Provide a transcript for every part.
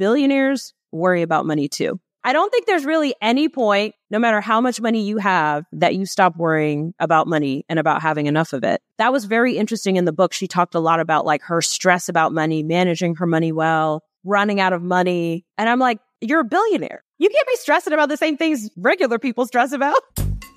billionaires worry about money too. I don't think there's really any point, no matter how much money you have, that you stop worrying about money and about having enough of it. That was very interesting in the book. She talked a lot about like her stress about money, managing her money well, running out of money. And I'm like, you're a billionaire. You can't be stressing about the same things regular people stress about.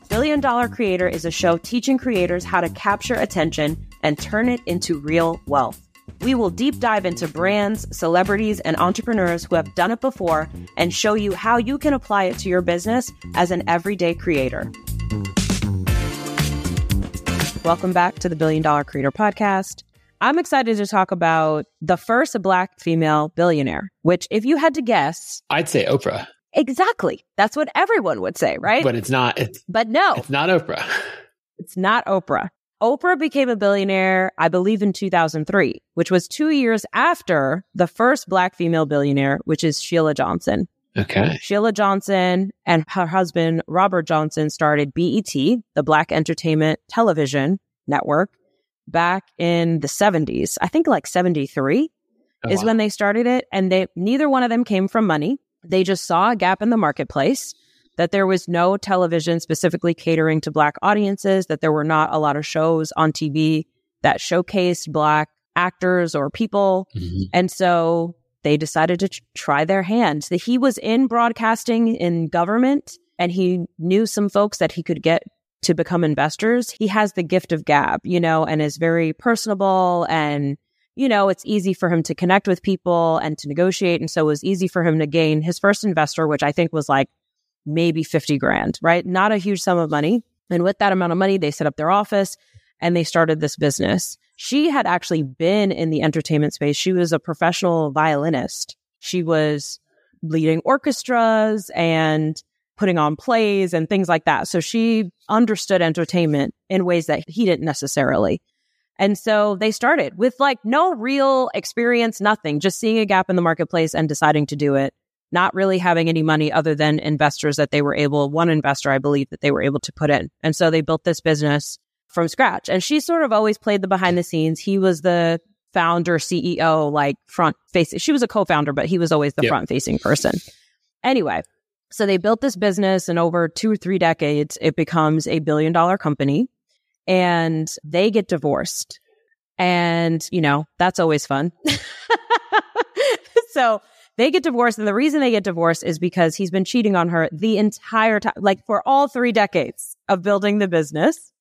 Billion Dollar Creator is a show teaching creators how to capture attention and turn it into real wealth. We will deep dive into brands, celebrities, and entrepreneurs who have done it before and show you how you can apply it to your business as an everyday creator. Welcome back to the Billion Dollar Creator Podcast. I'm excited to talk about the first black female billionaire, which, if you had to guess, I'd say Oprah. Exactly. That's what everyone would say, right? But it's not. It's, but no, it's not Oprah. It's not Oprah. Oprah became a billionaire, I believe, in 2003, which was two years after the first black female billionaire, which is Sheila Johnson. Okay. Sheila Johnson and her husband, Robert Johnson, started BET, the Black Entertainment Television Network, back in the 70s. I think like 73 oh, is wow. when they started it. And they, neither one of them came from money. They just saw a gap in the marketplace that there was no television specifically catering to Black audiences, that there were not a lot of shows on TV that showcased Black actors or people. Mm-hmm. And so they decided to try their hand. That he was in broadcasting in government and he knew some folks that he could get to become investors. He has the gift of gab, you know, and is very personable and you know, it's easy for him to connect with people and to negotiate. And so it was easy for him to gain his first investor, which I think was like maybe 50 grand, right? Not a huge sum of money. And with that amount of money, they set up their office and they started this business. She had actually been in the entertainment space. She was a professional violinist. She was leading orchestras and putting on plays and things like that. So she understood entertainment in ways that he didn't necessarily. And so they started with like no real experience, nothing, just seeing a gap in the marketplace and deciding to do it not really having any money other than investors that they were able, one investor, I believe, that they were able to put in. And so they built this business from scratch. And she sort of always played the behind the scenes. He was the founder, CEO, like front facing. She was a co founder, but he was always the yep. front facing person. Anyway, so they built this business and over two or three decades, it becomes a billion dollar company and they get divorced. And, you know, that's always fun. so they get divorced. And the reason they get divorced is because he's been cheating on her the entire time, like for all three decades of building the business.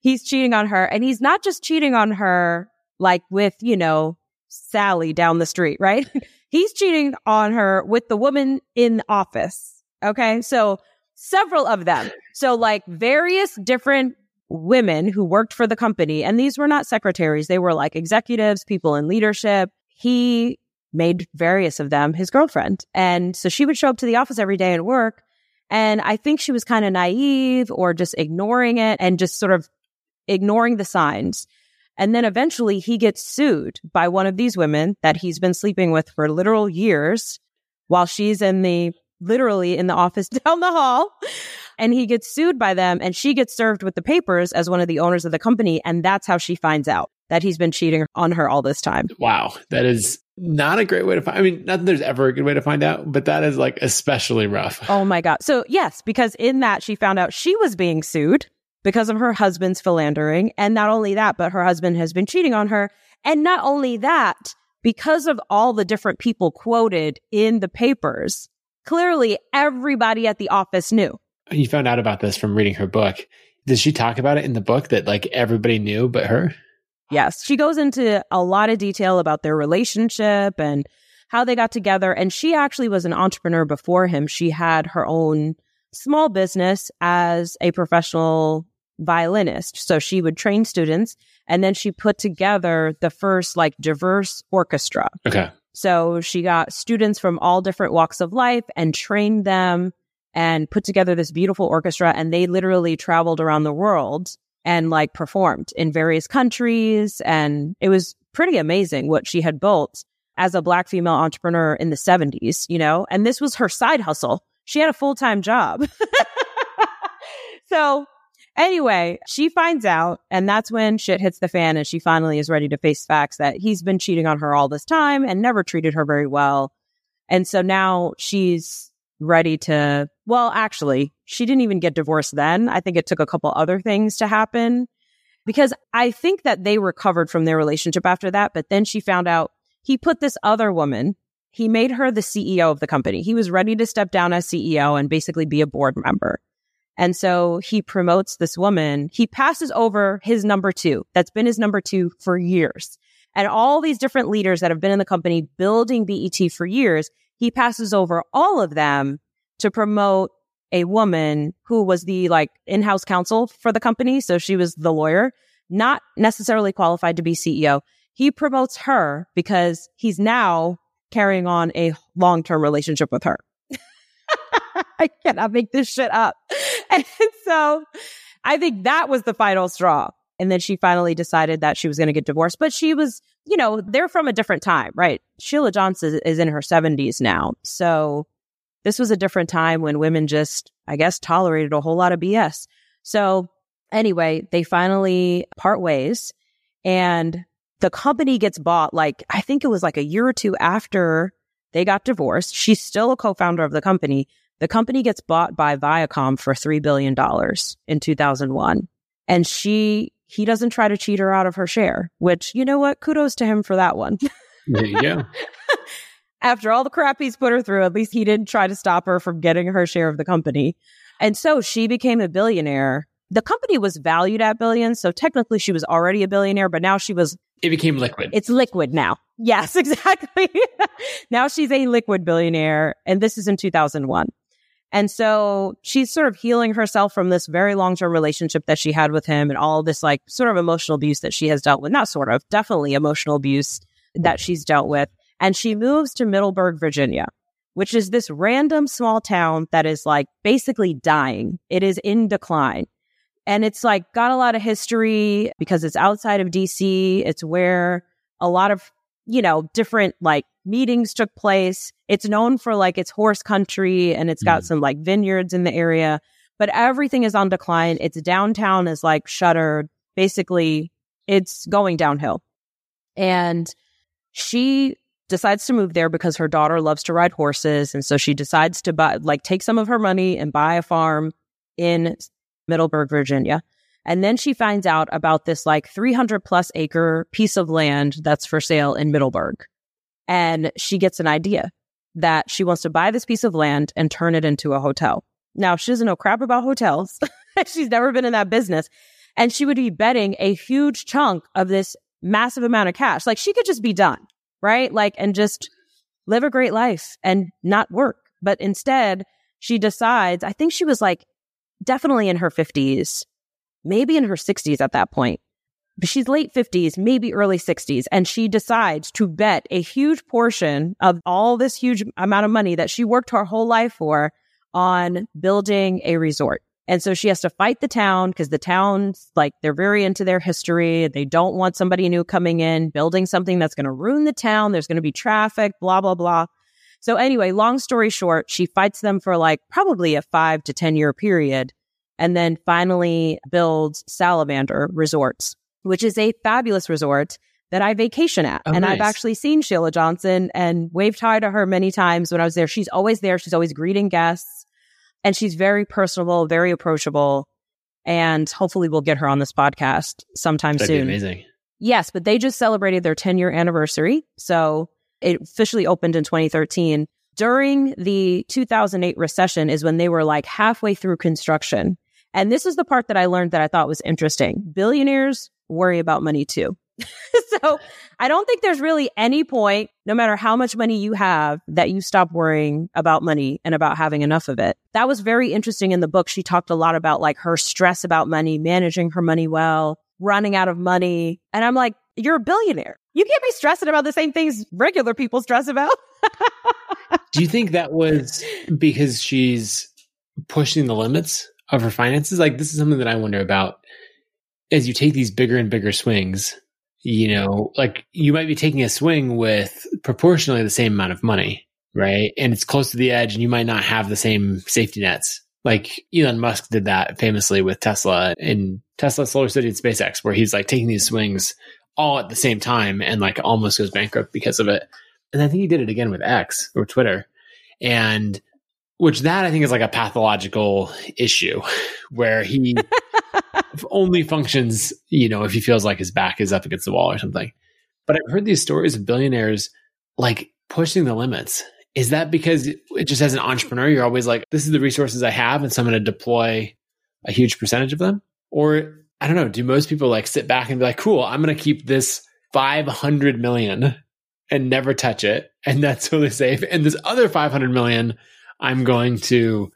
He's cheating on her and he's not just cheating on her like with, you know, Sally down the street, right? he's cheating on her with the woman in office. Okay. So several of them. So like various different women who worked for the company. And these were not secretaries. They were like executives, people in leadership. He made various of them his girlfriend. And so she would show up to the office every day and work. And I think she was kind of naive or just ignoring it and just sort of ignoring the signs. And then eventually he gets sued by one of these women that he's been sleeping with for literal years while she's in the literally in the office down the hall. And he gets sued by them and she gets served with the papers as one of the owners of the company. And that's how she finds out that he's been cheating on her all this time. Wow. That is not a great way to find. I mean, not that there's ever a good way to find out, but that is like especially rough. Oh my God. So, yes, because in that she found out she was being sued because of her husband's philandering. And not only that, but her husband has been cheating on her. And not only that, because of all the different people quoted in the papers, clearly everybody at the office knew. You found out about this from reading her book. Did she talk about it in the book that like everybody knew but her? Yes. She goes into a lot of detail about their relationship and how they got together. And she actually was an entrepreneur before him. She had her own small business as a professional violinist. So she would train students and then she put together the first like diverse orchestra. Okay. So she got students from all different walks of life and trained them and put together this beautiful orchestra. And they literally traveled around the world and like performed in various countries. And it was pretty amazing what she had built as a black female entrepreneur in the 70s, you know, and this was her side hustle. She had a full time job. so anyway, she finds out and that's when shit hits the fan and she finally is ready to face facts that he's been cheating on her all this time and never treated her very well. And so now she's ready to, well, actually, she didn't even get divorced then. I think it took a couple other things to happen because I think that they recovered from their relationship after that. But then she found out he put this other woman, he made her the CEO of the company. He was ready to step down as CEO and basically be a board member. And so he promotes this woman. He passes over his number two. That's been his number two for years. And all these different leaders that have been in the company building BET for years, he passes over all of them to promote a woman who was the like in-house counsel for the company. So she was the lawyer, not necessarily qualified to be CEO. He promotes her because he's now carrying on a long-term relationship with her. I cannot make this shit up. And so I think that was the final straw. And then she finally decided that she was going to get divorced. But she was, you know, they're from a different time, right? Sheila Johnson is in her 70s now. So this was a different time when women just, I guess, tolerated a whole lot of BS. So anyway, they finally part ways and the company gets bought like, I think it was like a year or two after they got divorced. She's still a co founder of the company. The company gets bought by Viacom for $3 billion in 2001. And she he doesn't try to cheat her out of her share, which, you know what? Kudos to him for that one. go. After all the crap he's put her through, at least he didn't try to stop her from getting her share of the company. And so she became a billionaire. The company was valued at billions. So technically she was already a billionaire, but now she was. It became liquid. It's liquid now. Yes, exactly. now she's a liquid billionaire. And this is in 2001. And so she's sort of healing herself from this very long term relationship that she had with him and all this like sort of emotional abuse that she has dealt with. Not sort of, definitely emotional abuse that she's dealt with. And she moves to Middleburg, Virginia, which is this random small town that is like basically dying. It is in decline. And it's like got a lot of history because it's outside of DC. It's where a lot of, you know, different like meetings took place. It's known for like its horse country and it's got mm. some like vineyards in the area, but everything is on decline. Its downtown is like shuttered. Basically, it's going downhill. And she decides to move there because her daughter loves to ride horses. And so she decides to buy, like, take some of her money and buy a farm in Middleburg, Virginia. And then she finds out about this like 300 plus acre piece of land that's for sale in Middleburg. And she gets an idea that she wants to buy this piece of land and turn it into a hotel. Now, she doesn't know crap about hotels. She's never been in that business. And she would be betting a huge chunk of this massive amount of cash. Like she could just be done, right? Like, and just live a great life and not work. But instead, she decides, I think she was like definitely in her 50s, maybe in her 60s at that point she's late 50s, maybe early 60s, and she decides to bet a huge portion of all this huge amount of money that she worked her whole life for on building a resort. And so she has to fight the town because the town's like, they're very into their history. They don't want somebody new coming in, building something that's going to ruin the town. There's going to be traffic, blah, blah, blah. So anyway, long story short, she fights them for like probably a five to 10 year period and then finally builds Salamander resorts which is a fabulous resort that I vacation at. Oh, and nice. I've actually seen Sheila Johnson and waved hi to her many times when I was there. She's always there. She's always greeting guests and she's very personable, very approachable. And hopefully we'll get her on this podcast sometime That'd soon. amazing. Yes, but they just celebrated their 10 year anniversary. So it officially opened in 2013. During the 2008 recession is when they were like halfway through construction. And this is the part that I learned that I thought was interesting. Billionaires worry about money too. so I don't think there's really any point, no matter how much money you have, that you stop worrying about money and about having enough of it. That was very interesting in the book. She talked a lot about like her stress about money, managing her money well, running out of money. And I'm like, you're a billionaire. You can't be stressing about the same things regular people stress about. Do you think that was because she's pushing the limits of her finances? Like, this is something that I wonder about as you take these bigger and bigger swings, you know, like you might be taking a swing with proportionally the same amount of money, right? And it's close to the edge and you might not have the same safety nets. Like Elon Musk did that famously with Tesla in Tesla SolarCity and SpaceX, where he's like taking these swings all at the same time and like almost goes bankrupt because of it. and I think he did it again with X or Twitter. And which that I think is like a pathological issue where he only functions, you know, if he feels like his back is up against the wall or something. But I've heard these stories of billionaires like pushing the limits. Is that because it just as an entrepreneur, you're always like, this is the resources I have, and so I'm going to deploy a huge percentage of them? Or I don't know, do most people like sit back and be like, cool, I'm going to keep this 500 million and never touch it. And that's totally safe. And this other 500 million, I'm going to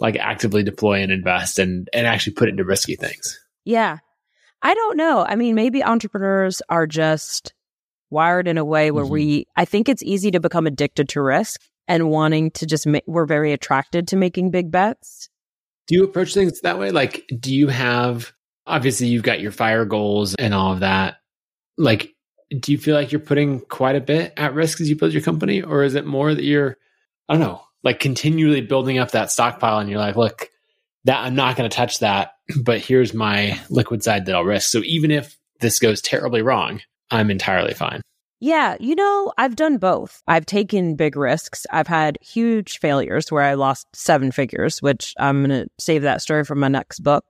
like actively deploy and invest and, and actually put it into risky things. Yeah. I don't know. I mean, maybe entrepreneurs are just wired in a way where mm-hmm. we, I think it's easy to become addicted to risk and wanting to just, ma- we're very attracted to making big bets. Do you approach things that way? Like, do you have, obviously, you've got your fire goals and all of that. Like, do you feel like you're putting quite a bit at risk as you build your company? Or is it more that you're, I don't know, like continually building up that stockpile and you're like, look, that I'm not going to touch that, but here's my liquid side that I'll risk. So even if this goes terribly wrong, I'm entirely fine. Yeah, you know, I've done both. I've taken big risks. I've had huge failures where I lost seven figures, which I'm going to save that story for my next book.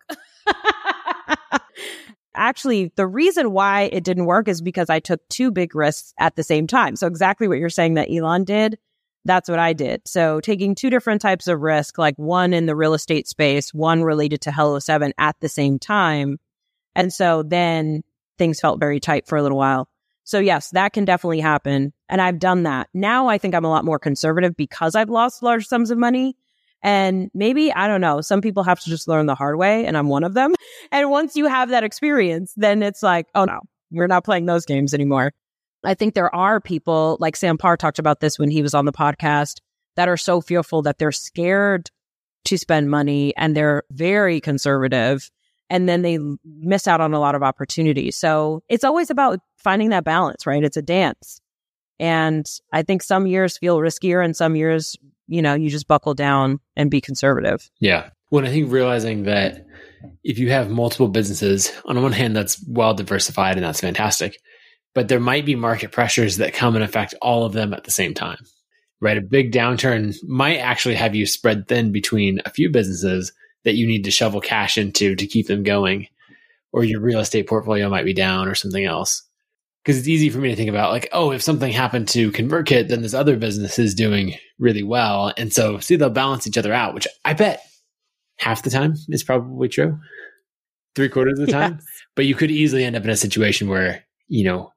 Actually, the reason why it didn't work is because I took two big risks at the same time. So exactly what you're saying that Elon did, that's what I did. So taking two different types of risk, like one in the real estate space, one related to Hello 7 at the same time. And so then things felt very tight for a little while. So yes, that can definitely happen. And I've done that. Now I think I'm a lot more conservative because I've lost large sums of money. And maybe, I don't know, some people have to just learn the hard way and I'm one of them. And once you have that experience, then it's like, oh no, we're not playing those games anymore. I think there are people like Sam Parr talked about this when he was on the podcast that are so fearful that they're scared to spend money and they're very conservative and then they miss out on a lot of opportunities. So it's always about finding that balance, right? It's a dance. And I think some years feel riskier and some years, you know, you just buckle down and be conservative. Yeah. Well, I think realizing that if you have multiple businesses, on one hand, that's well diversified and that's fantastic. But there might be market pressures that come and affect all of them at the same time, right? A big downturn might actually have you spread thin between a few businesses that you need to shovel cash into to keep them going, or your real estate portfolio might be down or something else. Because it's easy for me to think about, like, oh, if something happened to ConvertKit, then this other business is doing really well. And so, see, they'll balance each other out, which I bet half the time is probably true, three quarters of the time. Yes. But you could easily end up in a situation where, you know,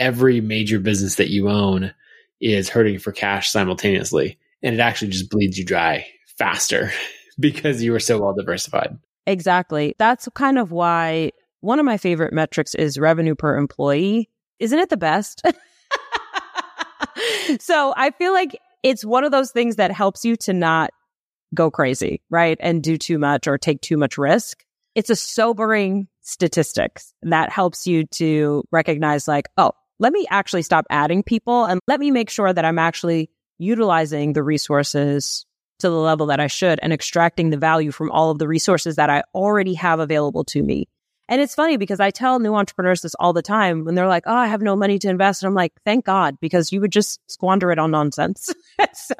every major business that you own is hurting for cash simultaneously. And it actually just bleeds you dry faster because you were so well diversified. Exactly. That's kind of why one of my favorite metrics is revenue per employee. Isn't it the best? so I feel like it's one of those things that helps you to not go crazy, right? And do too much or take too much risk. It's a sobering statistics that helps you to recognize like, oh, let me actually stop adding people and let me make sure that I'm actually utilizing the resources to the level that I should and extracting the value from all of the resources that I already have available to me. And it's funny because I tell new entrepreneurs this all the time when they're like, Oh, I have no money to invest. And I'm like, thank God, because you would just squander it on nonsense. so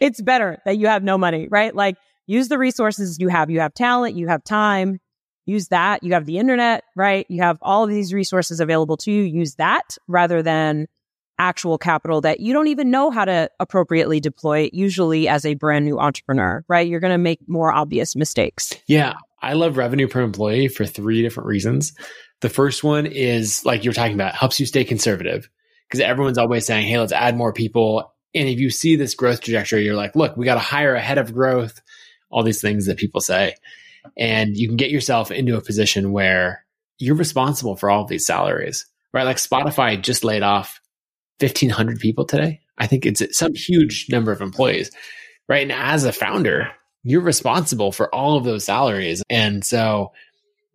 it's better that you have no money, right? Like use the resources you have. You have talent, you have time, use that. You have the internet, right? You have all of these resources available to you. Use that rather than actual capital that you don't even know how to appropriately deploy usually as a brand new entrepreneur, right? You're going to make more obvious mistakes. Yeah. I love revenue per employee for three different reasons. The first one is like you're talking about, helps you stay conservative because everyone's always saying, Hey, let's add more people. And if you see this growth trajectory, you're like, look, we got to hire ahead of growth, all these things that people say. And you can get yourself into a position where you're responsible for all of these salaries, right? Like Spotify just laid off 1,500 people today. I think it's some huge number of employees, right? And as a founder, you're responsible for all of those salaries. And so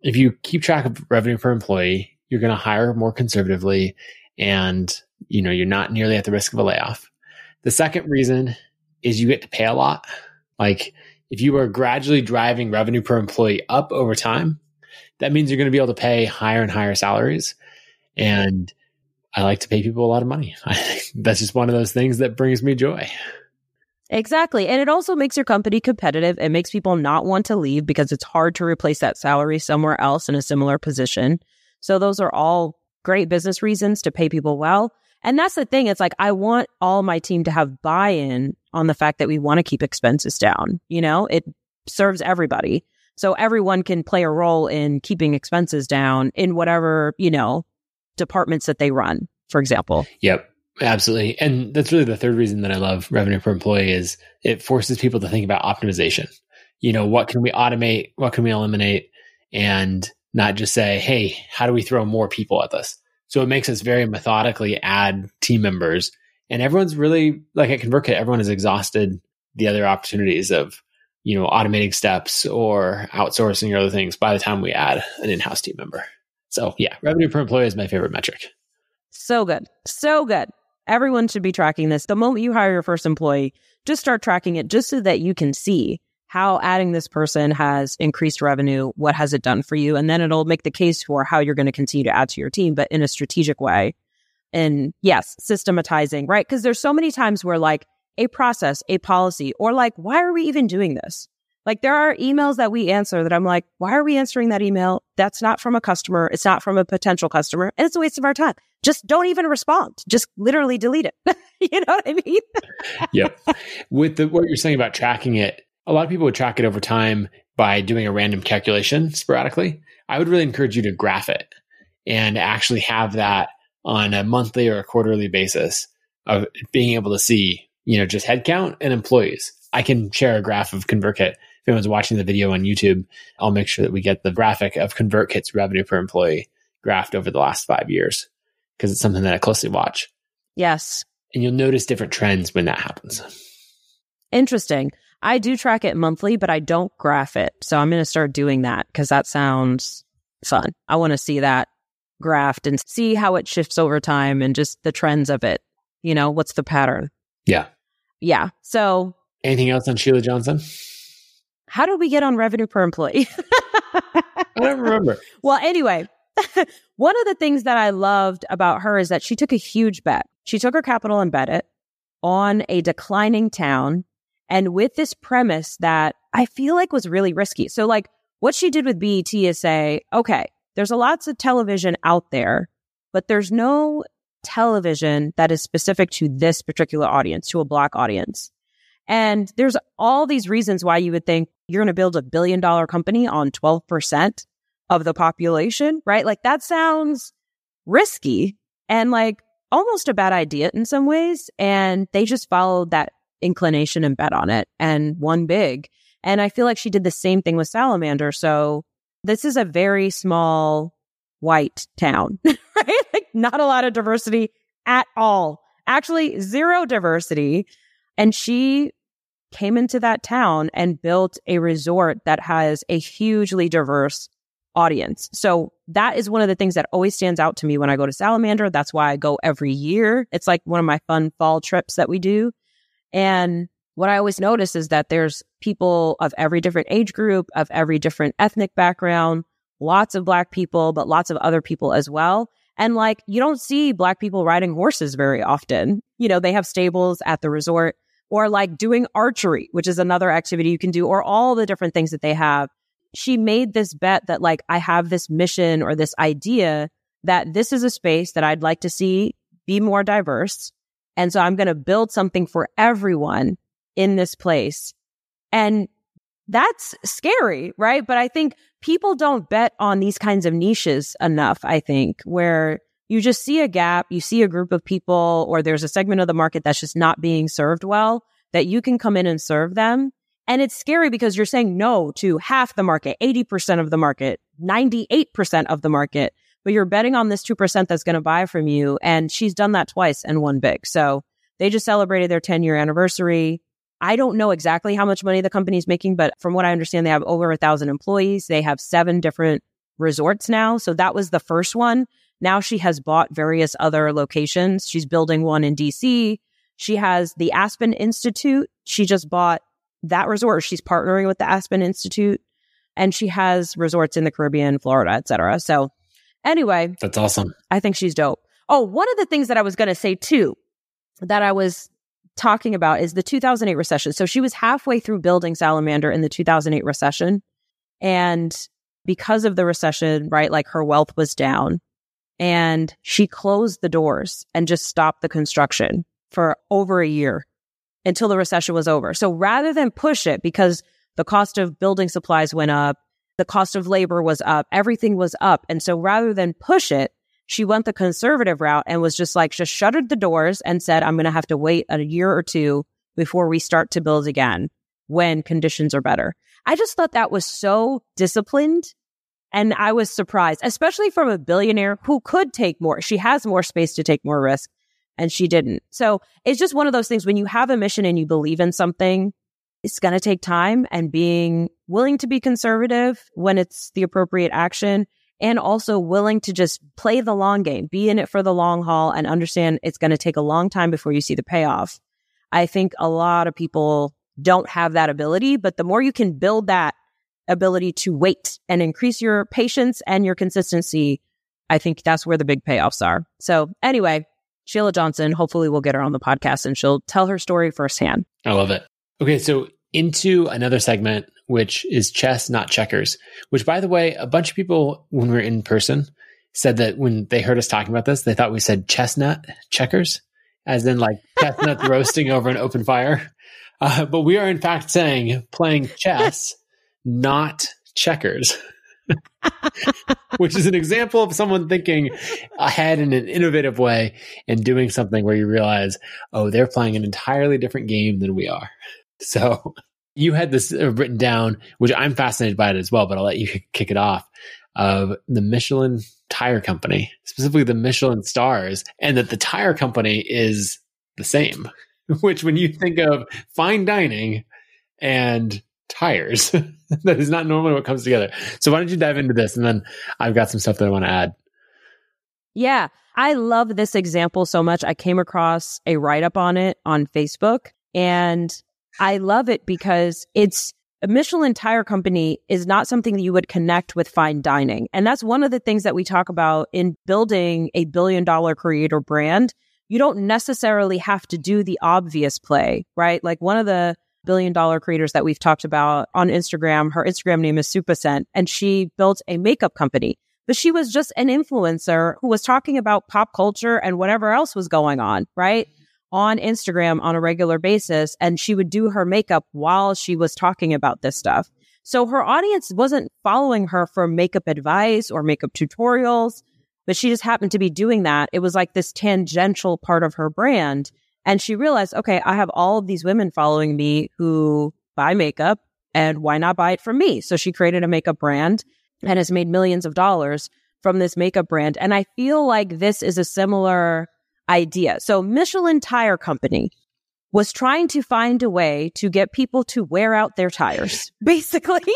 if you keep track of revenue per employee, you're going to hire more conservatively and you know, you're not nearly at the risk of a layoff. The second reason is you get to pay a lot. Like if you are gradually driving revenue per employee up over time, that means you're going to be able to pay higher and higher salaries. And I like to pay people a lot of money. That's just one of those things that brings me joy. Exactly. And it also makes your company competitive. It makes people not want to leave because it's hard to replace that salary somewhere else in a similar position. So those are all great business reasons to pay people well. And that's the thing. It's like, I want all my team to have buy in on the fact that we want to keep expenses down. You know, it serves everybody. So everyone can play a role in keeping expenses down in whatever, you know, departments that they run, for example. Yep. Absolutely. And that's really the third reason that I love revenue per employee is it forces people to think about optimization. You know, what can we automate? What can we eliminate? And not just say, Hey, how do we throw more people at this? So it makes us very methodically add team members and everyone's really like at ConvertKit, everyone has exhausted the other opportunities of, you know, automating steps or outsourcing or other things by the time we add an in-house team member. So yeah, revenue per employee is my favorite metric. So good. So good. Everyone should be tracking this. The moment you hire your first employee, just start tracking it just so that you can see how adding this person has increased revenue. What has it done for you? And then it'll make the case for how you're going to continue to add to your team, but in a strategic way. And yes, systematizing, right? Because there's so many times where like a process, a policy, or like, why are we even doing this? Like there are emails that we answer that I'm like, why are we answering that email? That's not from a customer. It's not from a potential customer. And it's a waste of our time. Just don't even respond. Just literally delete it. you know what I mean? yep. With the, what you're saying about tracking it, a lot of people would track it over time by doing a random calculation sporadically. I would really encourage you to graph it and actually have that on a monthly or a quarterly basis of being able to see, you know, just headcount and employees. I can share a graph of ConvertKit if anyone's watching the video on YouTube, I'll make sure that we get the graphic of ConvertKit's revenue per employee graphed over the last five years because it's something that I closely watch. Yes. And you'll notice different trends when that happens. Interesting. I do track it monthly, but I don't graph it. So I'm going to start doing that because that sounds fun. I want to see that graphed and see how it shifts over time and just the trends of it. You know, what's the pattern? Yeah. Yeah. So anything else on Sheila Johnson? How did we get on revenue per employee? I don't remember. well, anyway, one of the things that I loved about her is that she took a huge bet. She took her capital and bet it on a declining town. And with this premise that I feel like was really risky. So, like, what she did with BET is say, okay, there's a lots of television out there, but there's no television that is specific to this particular audience, to a Black audience. And there's all these reasons why you would think you're going to build a billion dollar company on 12% of the population, right? Like that sounds risky and like almost a bad idea in some ways. And they just followed that inclination and bet on it and won big. And I feel like she did the same thing with Salamander. So this is a very small white town, right? Like not a lot of diversity at all. Actually, zero diversity. And she came into that town and built a resort that has a hugely diverse audience. So that is one of the things that always stands out to me when I go to Salamander. That's why I go every year. It's like one of my fun fall trips that we do. And what I always notice is that there's people of every different age group, of every different ethnic background, lots of black people, but lots of other people as well. And like, you don't see black people riding horses very often. You know, they have stables at the resort or like doing archery, which is another activity you can do, or all the different things that they have. She made this bet that like, I have this mission or this idea that this is a space that I'd like to see be more diverse. And so I'm going to build something for everyone in this place. And that's scary, right? But I think people don't bet on these kinds of niches enough, I think, where you just see a gap, you see a group of people, or there's a segment of the market that's just not being served well, that you can come in and serve them. And it's scary because you're saying no to half the market, 80% of the market, 98% of the market, but you're betting on this 2% that's going to buy from you. And she's done that twice and won big. So they just celebrated their 10 year anniversary. I don't know exactly how much money the company is making, but from what I understand, they have over a thousand employees. They have seven different resorts now. So that was the first one. Now she has bought various other locations. She's building one in DC. She has the Aspen Institute. She just bought that resort. She's partnering with the Aspen Institute and she has resorts in the Caribbean, Florida, etc. So anyway, that's awesome. I think she's dope. Oh, one of the things that I was going to say too, that I was talking about is the 2008 recession. So she was halfway through building Salamander in the 2008 recession. And because of the recession, right, like her wealth was down and she closed the doors and just stopped the construction for over a year until the recession was over. So rather than push it because the cost of building supplies went up, the cost of labor was up, everything was up. And so rather than push it, she went the conservative route and was just like, just shuttered the doors and said, I'm going to have to wait a year or two before we start to build again when conditions are better. I just thought that was so disciplined. And I was surprised, especially from a billionaire who could take more. She has more space to take more risk and she didn't. So it's just one of those things when you have a mission and you believe in something, it's going to take time and being willing to be conservative when it's the appropriate action and also willing to just play the long game, be in it for the long haul and understand it's going to take a long time before you see the payoff. I think a lot of people don't have that ability, but the more you can build that ability to wait and increase your patience and your consistency, I think that's where the big payoffs are. So anyway, Sheila Johnson, hopefully we'll get her on the podcast and she'll tell her story firsthand. I love it. Okay. So into another segment which is chess, not checkers. Which, by the way, a bunch of people, when we are in person, said that when they heard us talking about this, they thought we said chestnut checkers, as in like chestnut roasting over an open fire. Uh, but we are, in fact, saying playing chess, not checkers. which is an example of someone thinking ahead in an innovative way and doing something where you realize, oh, they're playing an entirely different game than we are. So you had this uh, written down, which I'm fascinated by it as well, but I'll let you kick it off of the Michelin tire company, specifically the Michelin stars, and that the tire company is the same, which when you think of fine dining and tires, that is not normally what comes together. So why don't you dive into this? And then I've got some stuff that I want to add. Yeah. I love this example so much. I came across a write up on it on Facebook and I love it because it's a Michelin tire company is not something that you would connect with fine dining. And that's one of the things that we talk about in building a billion dollar creator brand. You don't necessarily have to do the obvious play, right? Like one of the billion dollar creators that we've talked about on Instagram, her Instagram name is Supa Cent, and she built a makeup company. But she was just an influencer who was talking about pop culture and whatever else was going on, right? On Instagram on a regular basis and she would do her makeup while she was talking about this stuff. So her audience wasn't following her for makeup advice or makeup tutorials, but she just happened to be doing that. It was like this tangential part of her brand. And she realized, okay, I have all of these women following me who buy makeup and why not buy it from me? So she created a makeup brand and has made millions of dollars from this makeup brand. And I feel like this is a similar idea. So Michelin Tire Company was trying to find a way to get people to wear out their tires. Basically,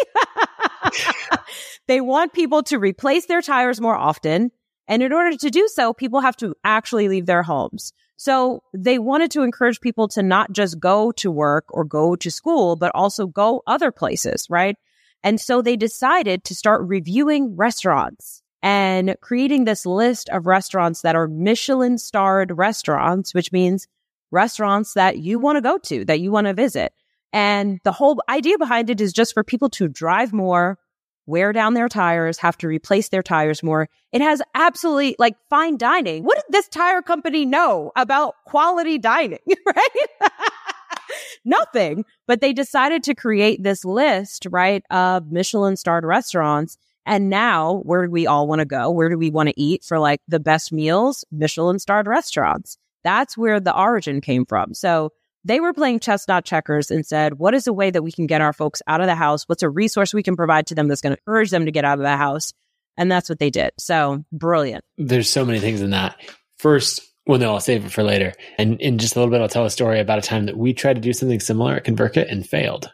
they want people to replace their tires more often. And in order to do so, people have to actually leave their homes. So they wanted to encourage people to not just go to work or go to school, but also go other places, right? And so they decided to start reviewing restaurants and creating this list of restaurants that are Michelin starred restaurants, which means restaurants that you want to go to, that you want to visit. And the whole idea behind it is just for people to drive more, wear down their tires, have to replace their tires more. It has absolutely like fine dining. What did this tire company know about quality dining, right? Nothing. But they decided to create this list, right, of Michelin starred restaurants and now, where do we all want to go? Where do we want to eat for like the best meals? Michelin starred restaurants. That's where the origin came from. So they were playing chess, not checkers, and said, what is a way that we can get our folks out of the house? What's a resource we can provide to them that's going to urge them to get out of the house? And that's what they did. So brilliant. There's so many things in that. First, well, no, I'll save it for later. And in just a little bit, I'll tell a story about a time that we tried to do something similar at ConvertKit and failed.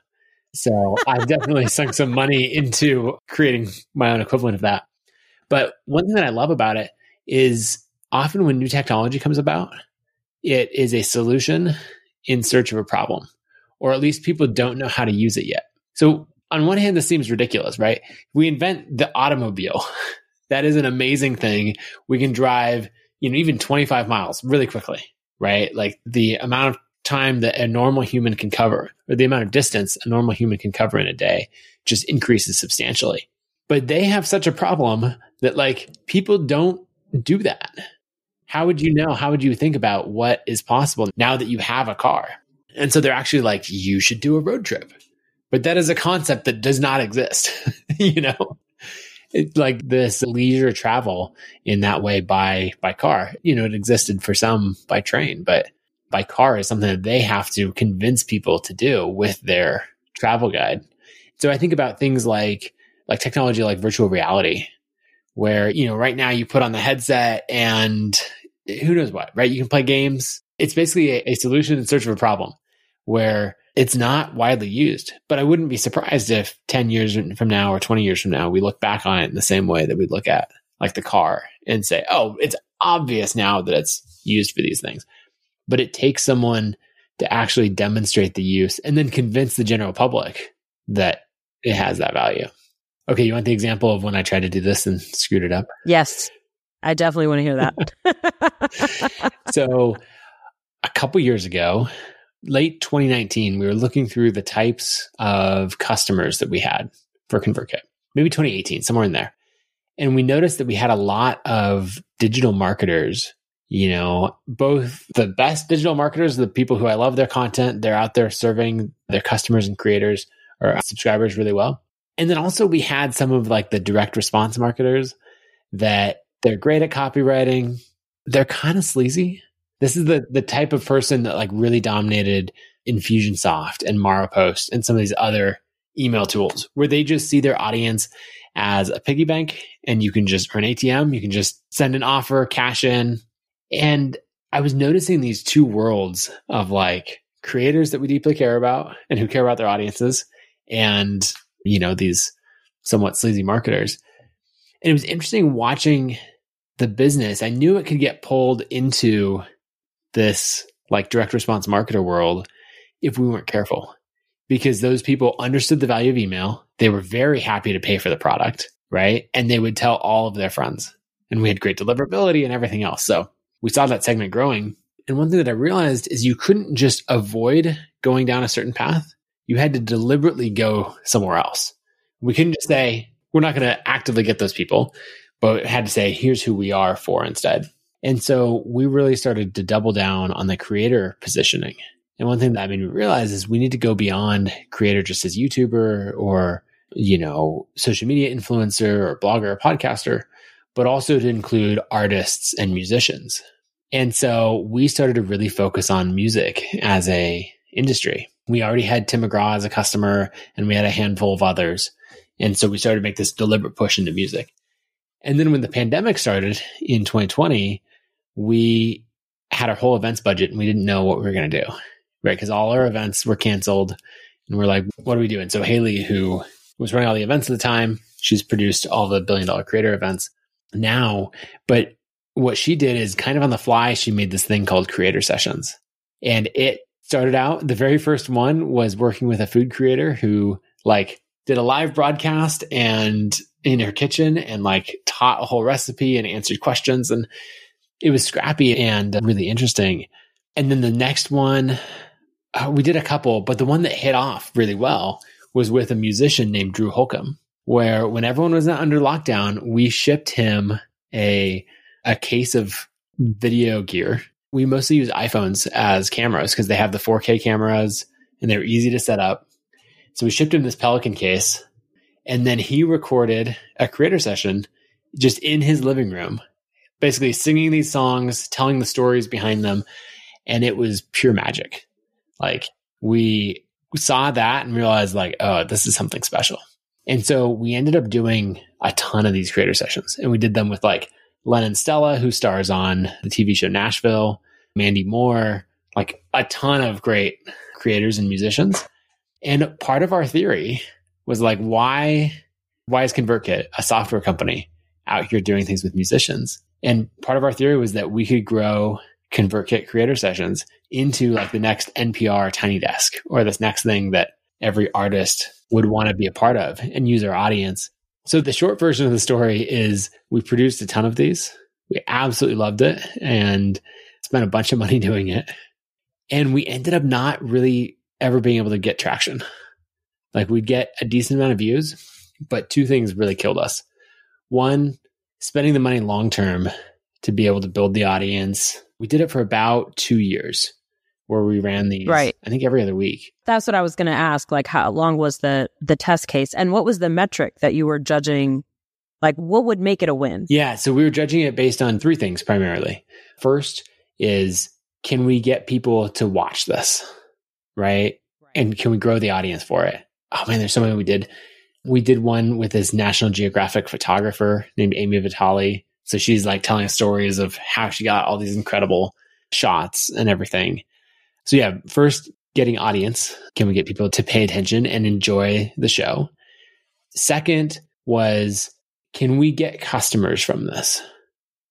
So I've definitely sunk some money into creating my own equivalent of that. But one thing that I love about it is often when new technology comes about, it is a solution in search of a problem, or at least people don't know how to use it yet. So on one hand, this seems ridiculous, right? We invent the automobile. that is an amazing thing. We can drive you know, even 25 miles really quickly, right? Like the amount of time that a normal human can cover or the amount of distance a normal human can cover in a day just increases substantially. But they have such a problem that like people don't do that. How would you know? How would you think about what is possible now that you have a car? And so they're actually like, you should do a road trip. But that is a concept that does not exist, you know? It's like this leisure travel in that way by by car. You know, it existed for some by train, but by car is something that they have to convince people to do with their travel guide. So I think about things like like technology like virtual reality where, you know, right now you put on the headset and who knows what, right? You can play games. It's basically a, a solution in search of a problem where it's not widely used. But I wouldn't be surprised if 10 years from now or 20 years from now, we look back on it in the same way that we look at like the car and say, oh, it's obvious now that it's used for these things. But it takes someone to actually demonstrate the use and then convince the general public that it has that value. Okay, you want the example of when I tried to do this and screwed it up? Yes. I definitely want to hear that. so, a couple years ago, late 2019, we were looking through the types of customers that we had for ConvertKit. Maybe 2018, somewhere in there. And we noticed that we had a lot of digital marketers, you know, both the best digital marketers, the people who I love their content, they're out there serving their customers and creators or subscribers really well. And then also we had some of like the direct response marketers that they're great at copywriting. They're kind of sleazy. This is the the type of person that like really dominated Infusionsoft and Maropost and some of these other email tools where they just see their audience as a piggy bank and you can just earn ATM, you can just send an offer, cash in. And I was noticing these two worlds of like creators that we deeply care about and who care about their audiences and you know these somewhat sleazy marketers. And it was interesting watching the business. I knew it could get pulled into this like direct response marketer world if we weren't careful because those people understood the value of email. They were very happy to pay for the product, right? And they would tell all of their friends. And we had great deliverability and everything else. So we saw that segment growing. And one thing that I realized is you couldn't just avoid going down a certain path. You had to deliberately go somewhere else. We couldn't just say, we're not going to actively get those people, but had to say, here's who we are for instead. And so we really started to double down on the creator positioning. And one thing that made me realize is we need to go beyond creator just as YouTuber or, you know, social media influencer or blogger or podcaster, but also to include artists and musicians. And so we started to really focus on music as a industry. We already had Tim McGraw as a customer and we had a handful of others. And so we started to make this deliberate push into music. And then when the pandemic started in 2020, we had our whole events budget and we didn't know what we were going to do, right? Because all our events were canceled and we're like, what are we doing? So Haley, who was running all the events at the time, she's produced all the billion dollar creator events now. But what she did is kind of on the fly, she made this thing called creator sessions. And it started out, the very first one was working with a food creator who like did a live broadcast and in her kitchen and like taught a whole recipe and answered questions. And it was scrappy and really interesting. And then the next one, uh, we did a couple, but the one that hit off really well was with a musician named Drew Holcomb, where when everyone was under lockdown, we shipped him a a case of video gear. We mostly use iPhones as cameras because they have the 4K cameras and they're easy to set up. So we shipped him this Pelican case and then he recorded a creator session just in his living room, basically singing these songs, telling the stories behind them. And it was pure magic. Like we saw that and realized like, oh, this is something special. And so we ended up doing a ton of these creator sessions and we did them with like Lennon Stella, who stars on the TV show Nashville, Mandy Moore, like a ton of great creators and musicians. And part of our theory was like, why, why is ConvertKit, a software company, out here doing things with musicians? And part of our theory was that we could grow ConvertKit creator sessions into like the next NPR Tiny Desk or this next thing that every artist would want to be a part of and use our audience. So the short version of the story is we produced a ton of these. We absolutely loved it and spent a bunch of money doing it. And we ended up not really ever being able to get traction. Like we'd get a decent amount of views, but two things really killed us. One, spending the money long term to be able to build the audience. We did it for about two years where we ran these right. I think every other week. That's what i was going to ask like how long was the the test case? And what was the metric that you were judging? Like what would make it a win? Yeah so we were judging it based on three things primarily. First is can we get people to watch this? Right. And can we grow the audience for it? Oh man there's so many we did. We did one with this national geographic photographer named Ami Vitale. So she's like telling stories of how she got all these incredible shots and everything so yeah, first getting audience. Can we get people to pay attention and enjoy the show? Second was can we get customers from this?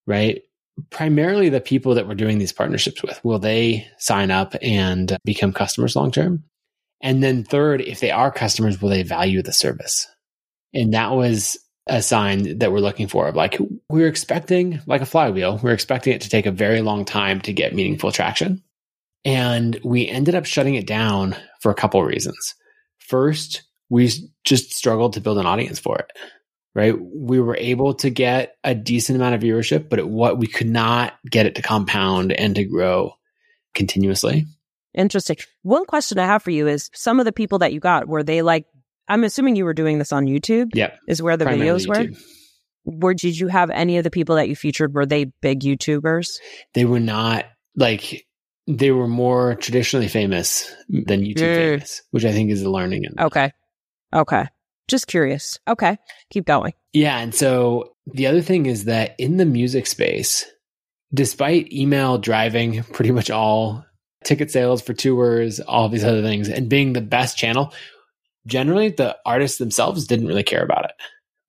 Right? Primarily the people that we're doing these partnerships with, will they sign up and become customers long term? And then third, if they are customers, will they value the service? And that was a sign that we're looking for of like we're expecting like a flywheel, we're expecting it to take a very long time to get meaningful traction. And we ended up shutting it down for a couple of reasons. First, we just struggled to build an audience for it, right? We were able to get a decent amount of viewership, but it, what we could not get it to compound and to grow continuously. Interesting. One question I have for you is some of the people that you got, were they like, I'm assuming you were doing this on YouTube? Yeah. Is where the videos YouTube. were? Were did you have any of the people that you featured? Were they big YouTubers? They were not like they were more traditionally famous than YouTube mm. famous, which I think is a learning. Okay. Okay. Just curious. Okay. Keep going. Yeah. And so the other thing is that in the music space, despite email driving pretty much all ticket sales for tours, all these other things, and being the best channel, generally the artists themselves didn't really care about it.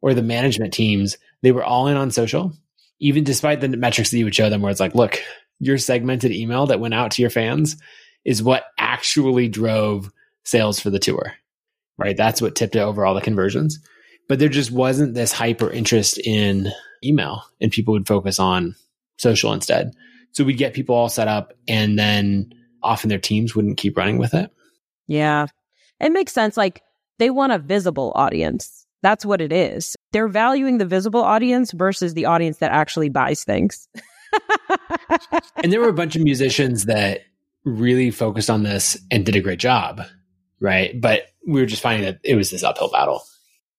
Or the management teams, they were all in on social, even despite the metrics that you would show them where it's like, look, your segmented email that went out to your fans is what actually drove sales for the tour, right? That's what tipped it over all the conversions. But there just wasn't this hyper interest in email and people would focus on social instead. So we'd get people all set up and then often their teams wouldn't keep running with it. Yeah. It makes sense. Like they want a visible audience. That's what it is. They're valuing the visible audience versus the audience that actually buys things. and there were a bunch of musicians that really focused on this and did a great job, right? But we were just finding that it was this uphill battle.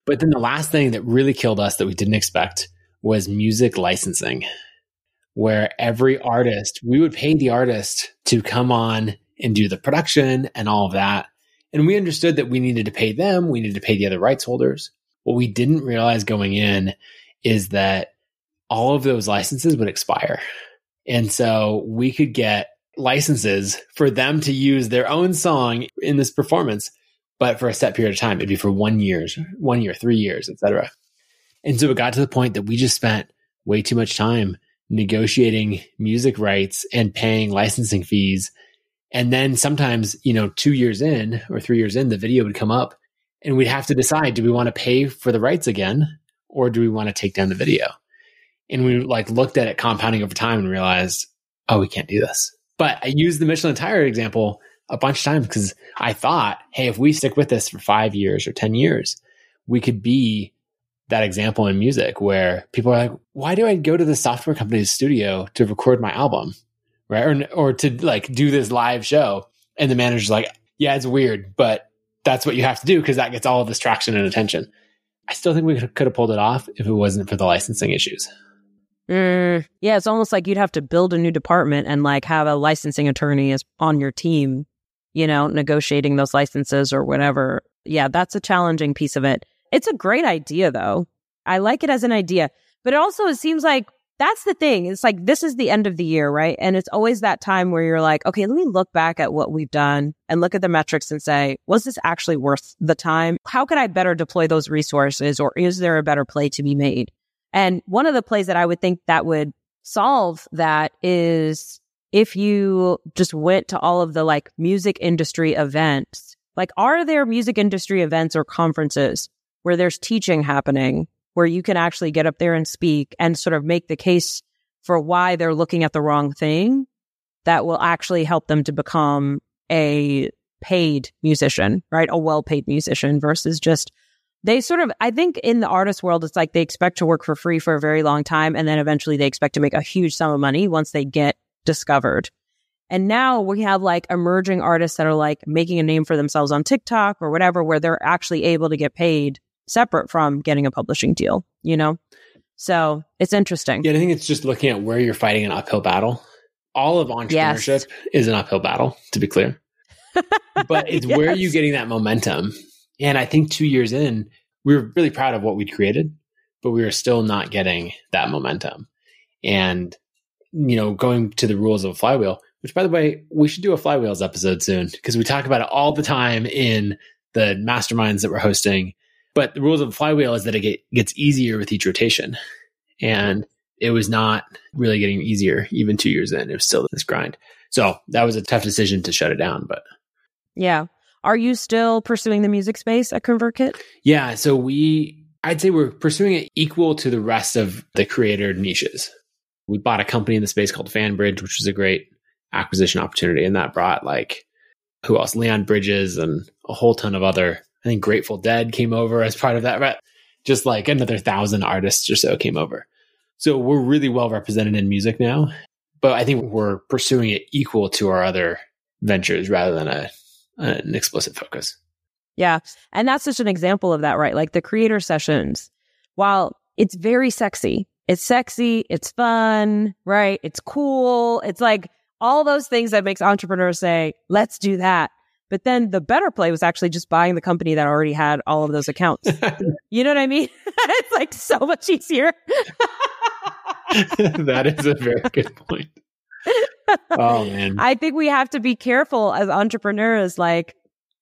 But then the last thing that really killed us that we didn't expect was music licensing, where every artist, we would pay the artist to come on and do the production and all of that. And we understood that we needed to pay them, we needed to pay the other rights holders. What we didn't realize going in is that all of those licenses would expire. And so we could get licenses for them to use their own song in this performance, but for a set period of time. It'd be for one years, one year, three years, etc. And so it got to the point that we just spent way too much time negotiating music rights and paying licensing fees. And then sometimes, you know, two years in or three years in, the video would come up and we'd have to decide do we want to pay for the rights again or do we want to take down the video? And we like looked at it compounding over time and realized, oh, we can't do this. But I used the Michelin tire example a bunch of times because I thought, hey, if we stick with this for five years or 10 years, we could be that example in music where people are like, why do I go to the software company's studio to record my album? Right. Or, or to like do this live show. And the manager's like, yeah, it's weird, but that's what you have to do because that gets all of this traction and attention. I still think we could have pulled it off if it wasn't for the licensing issues. Mm, yeah, it's almost like you'd have to build a new department and like have a licensing attorney as on your team, you know, negotiating those licenses or whatever. Yeah, that's a challenging piece of it. It's a great idea though. I like it as an idea, but it also it seems like that's the thing. It's like this is the end of the year, right? And it's always that time where you're like, okay, let me look back at what we've done and look at the metrics and say, was this actually worth the time? How could I better deploy those resources or is there a better play to be made? And one of the plays that I would think that would solve that is if you just went to all of the like music industry events, like are there music industry events or conferences where there's teaching happening where you can actually get up there and speak and sort of make the case for why they're looking at the wrong thing that will actually help them to become a paid musician, right? A well paid musician versus just they sort of I think in the artist world it's like they expect to work for free for a very long time and then eventually they expect to make a huge sum of money once they get discovered. And now we have like emerging artists that are like making a name for themselves on TikTok or whatever where they're actually able to get paid separate from getting a publishing deal, you know? So it's interesting. Yeah, I think it's just looking at where you're fighting an uphill battle. All of entrepreneurship yes. is an uphill battle, to be clear. but it's yes. where are you getting that momentum? And I think two years in, we were really proud of what we'd created, but we were still not getting that momentum. And, you know, going to the rules of a flywheel, which by the way, we should do a flywheels episode soon because we talk about it all the time in the masterminds that we're hosting but the rules of the flywheel is that it get, gets easier with each rotation. And it was not really getting easier even two years in. It was still this grind. So that was a tough decision to shut it down. But yeah. Are you still pursuing the music space at ConvertKit? Yeah. So we, I'd say we're pursuing it equal to the rest of the creator niches. We bought a company in the space called FanBridge, which was a great acquisition opportunity. And that brought like, who else? Leon Bridges and a whole ton of other I think Grateful Dead came over as part of that, but just like another thousand artists or so came over. So we're really well represented in music now, but I think we're pursuing it equal to our other ventures rather than a an explicit focus. Yeah. And that's just an example of that, right? Like the creator sessions, while it's very sexy, it's sexy, it's fun, right? It's cool. It's like all those things that makes entrepreneurs say, let's do that. But then the better play was actually just buying the company that already had all of those accounts. you know what I mean? it's like so much easier. that is a very good point. Oh man. I think we have to be careful as entrepreneurs, like